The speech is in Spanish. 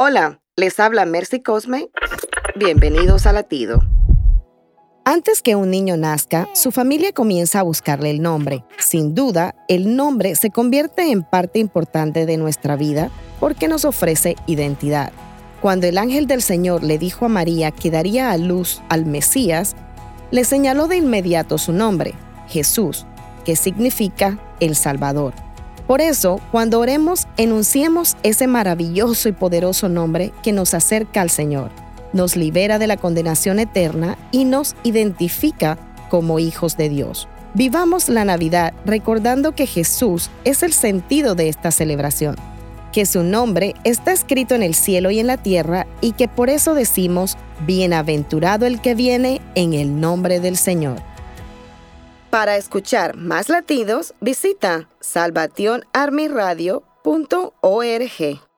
Hola, les habla Mercy Cosme. Bienvenidos a Latido. Antes que un niño nazca, su familia comienza a buscarle el nombre. Sin duda, el nombre se convierte en parte importante de nuestra vida porque nos ofrece identidad. Cuando el ángel del Señor le dijo a María que daría a luz al Mesías, le señaló de inmediato su nombre, Jesús, que significa el Salvador. Por eso, cuando oremos, enunciemos ese maravilloso y poderoso nombre que nos acerca al Señor, nos libera de la condenación eterna y nos identifica como hijos de Dios. Vivamos la Navidad recordando que Jesús es el sentido de esta celebración, que su nombre está escrito en el cielo y en la tierra y que por eso decimos, bienaventurado el que viene en el nombre del Señor. Para escuchar más latidos, visita salvationarmyradio.org.